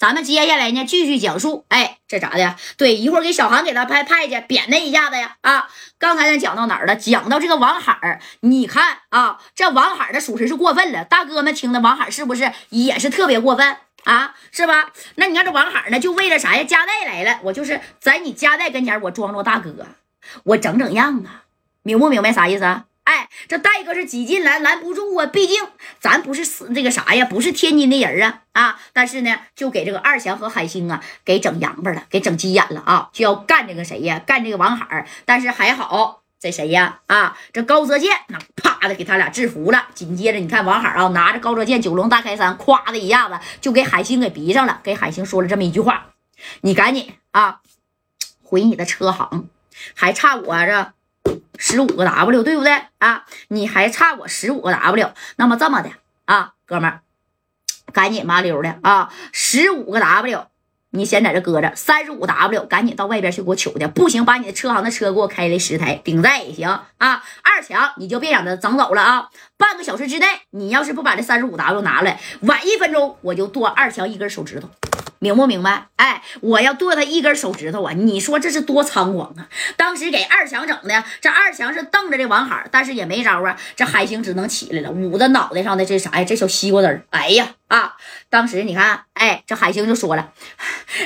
咱们接下来呢继续讲述。哎，这咋的？对，一会儿给小韩给他派派去扁他一下子呀！啊，刚才咱讲到哪儿了？讲到这个王海儿，你看啊，这王海儿的属实是过分了。大哥们听的王海是不是也是特别过分啊？是吧？那你看这王海呢，就为了啥呀？加代来了，我就是在你加代跟前，我装装大哥，我整整样啊，明不明白啥意思啊？哎，这戴哥是几进拦拦不住啊！毕竟咱不是死这个啥呀，不是天津的人啊啊！但是呢，就给这个二强和海星啊给整洋巴了，给整急眼了啊！就要干这个谁呀？干这个王海但是还好，这谁呀？啊，这高泽健那啪的给他俩制服了。紧接着你看王海啊，拿着高泽健九龙大开山，咵的一下子就给海星给逼上了，给海星说了这么一句话：“你赶紧啊，回你的车行，还差我这。”十五个 W 对不对啊？你还差我十五个 W，那么这么的啊，哥们儿，赶紧麻溜的啊，十五个 W，你先在这搁着，三十五 W，赶紧到外边去给我取去，不行，把你的车行的车给我开来十台顶在也行啊。二强你就别想着整走了啊，半个小时之内，你要是不把这三十五 W 拿来，晚一分钟我就剁二强一根手指头。明不明白？哎，我要剁他一根手指头啊！你说这是多猖狂啊！当时给二强整的，这二强是瞪着这王海，但是也没招啊。这海星只能起来了，捂着脑袋上的这啥呀？这小西瓜籽哎呀啊！当时你看，哎，这海星就说了：“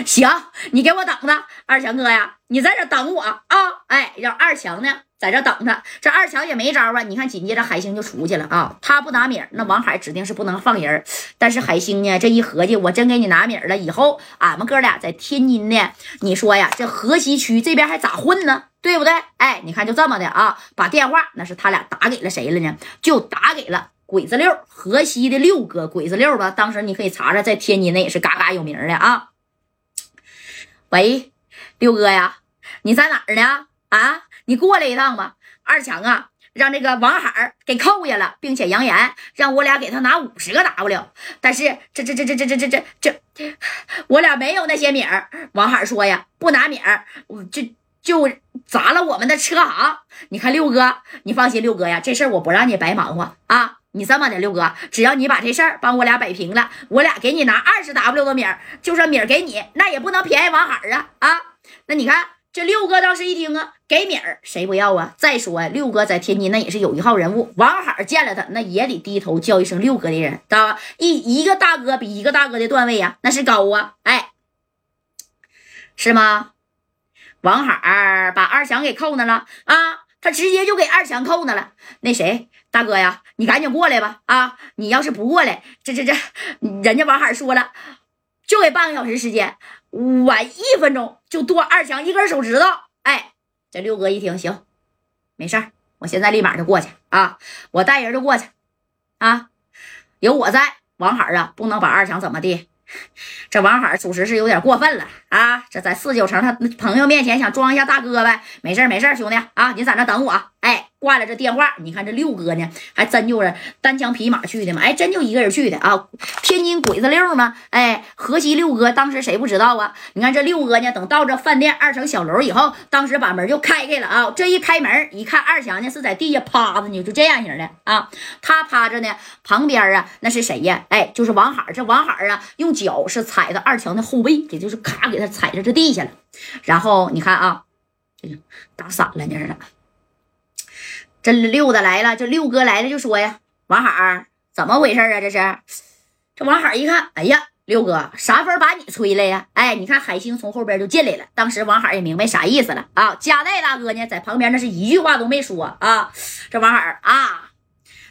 行，你给我等着，二强哥呀，你在这等我啊！”哎，让二强呢。在这等他，这二强也没招啊！你看，紧接着海星就出去了啊！他不拿米儿，那王海指定是不能放人但是海星呢，这一合计，我真给你拿米儿了，以后俺们哥俩在天津呢，你说呀，这河西区这边还咋混呢？对不对？哎，你看就这么的啊！把电话那是他俩打给了谁了呢？就打给了鬼子六河西的六哥，鬼子六吧。当时你可以查查，在天津那也是嘎嘎有名的啊。喂，六哥呀，你在哪儿呢？啊？你过来一趟吧，二强啊，让这个王海给扣下了，并且扬言让我俩给他拿五十个 W。但是这这这这这这这这这，我俩没有那些米儿。王海说呀，不拿米儿，就就砸了我们的车行。你看六哥，你放心，六哥呀，这事儿我不让你白忙活啊。你这么的，六哥，只要你把这事儿帮我俩摆平了，我俩给你拿二十 W 的米儿，就算米儿给你，那也不能便宜王海啊啊！那你看。这六哥当时一听啊，给米儿谁不要啊？再说，六哥在天津那也是有一号人物，王海见了他那也得低头叫一声六哥的人，知道吧？一一个大哥比一个大哥的段位呀，那是高啊！哎，是吗？王海把二强给扣那了啊，他直接就给二强扣那了。那谁，大哥呀，你赶紧过来吧！啊，你要是不过来，这这这，人家王海说了，就给半个小时时间。晚一分钟就剁二强一根手指头！哎，这六哥一听，行，没事儿，我现在立马就过去啊！我带人就过去啊！有我在，王海啊，不能把二强怎么地。这王海属实是有点过分了啊！这在四九城他朋友面前想装一下大哥呗？没事没事兄弟啊，你在那等我。哎。挂了这电话，你看这六哥呢，还真就是单枪匹马去的嘛？哎，真就一个人去的啊！天津鬼子六嘛，哎，河西六哥当时谁不知道啊？你看这六哥呢，等到这饭店二层小楼以后，当时把门就开开了啊！这一开门一看，二强呢是在地下趴着呢，就这样型的啊。他趴着呢，旁边啊那是谁呀？哎，就是王海。这王海啊，用脚是踩着二强的后背，也就是咔给他踩着这地下了。然后你看啊，这打散了，你是咋这六的来了，这六哥来了就说呀：“王海怎么回事啊？这是。”这王海一看，哎呀，六哥啥风把你吹来呀？哎，你看海星从后边就进来了。当时王海也明白啥意思了啊。加代大哥呢，在旁边那是一句话都没说啊。这王海啊，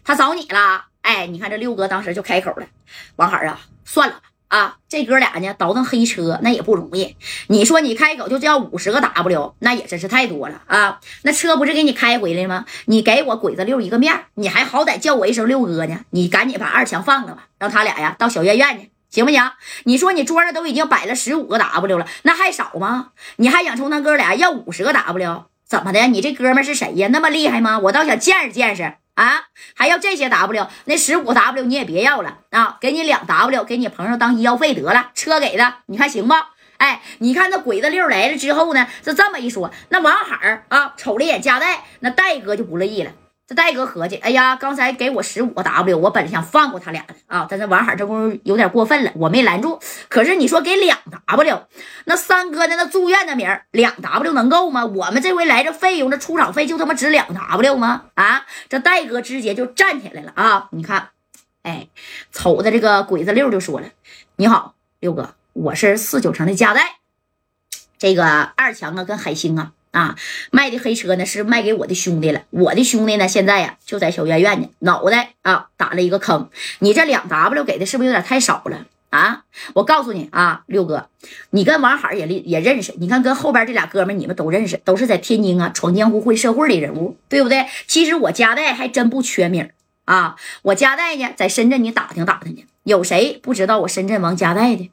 他找你了。哎，你看这六哥当时就开口了：“王海啊，算了吧。”啊，这哥俩呢倒腾黑车那也不容易。你说你开口就要五十个 W，那也真是太多了啊！那车不是给你开回来吗？你给我鬼子六一个面，你还好歹叫我一声六哥呢。你赶紧把二强放了吧，让他俩呀到小院院去，行不行？你说你桌上都已经摆了十五个 W 了，那还少吗？你还想从那哥俩要五十个 W？怎么的？你这哥们是谁呀？那么厉害吗？我倒想见识见识。啊，还要这些 W，那十五 W 你也别要了啊，给你两 W，给你朋友当医药费得了。车给的，你看行不？哎，你看那鬼子六来了之后呢，是这么一说，那王海啊，瞅了眼加代，那戴哥就不乐意了。这戴哥合计，哎呀，刚才给我十五个 W，我本想放过他俩的啊，但是王海这功夫有点过分了，我没拦住。可是你说给两 W，那三哥的那住院的名儿，两 W 能够吗？我们这回来这费用，这出场费就他妈值两 W 吗？啊，这戴哥直接就站起来了啊！你看，哎，瞅着这个鬼子六就说了：“你好，六哥，我是四九城的加代，这个二强啊跟海星啊。”啊，卖的黑车呢是卖给我的兄弟了。我的兄弟呢现在呀就在小院院呢，脑袋啊打了一个坑。你这两 W 给的是不是有点太少了啊？我告诉你啊，六哥，你跟王海也也认识，你看跟后边这俩哥们你们都认识，都是在天津啊闯江湖混社会的人物，对不对？其实我家代还真不缺名啊，我家代呢在深圳你打听打听去，有谁不知道我深圳王家代的？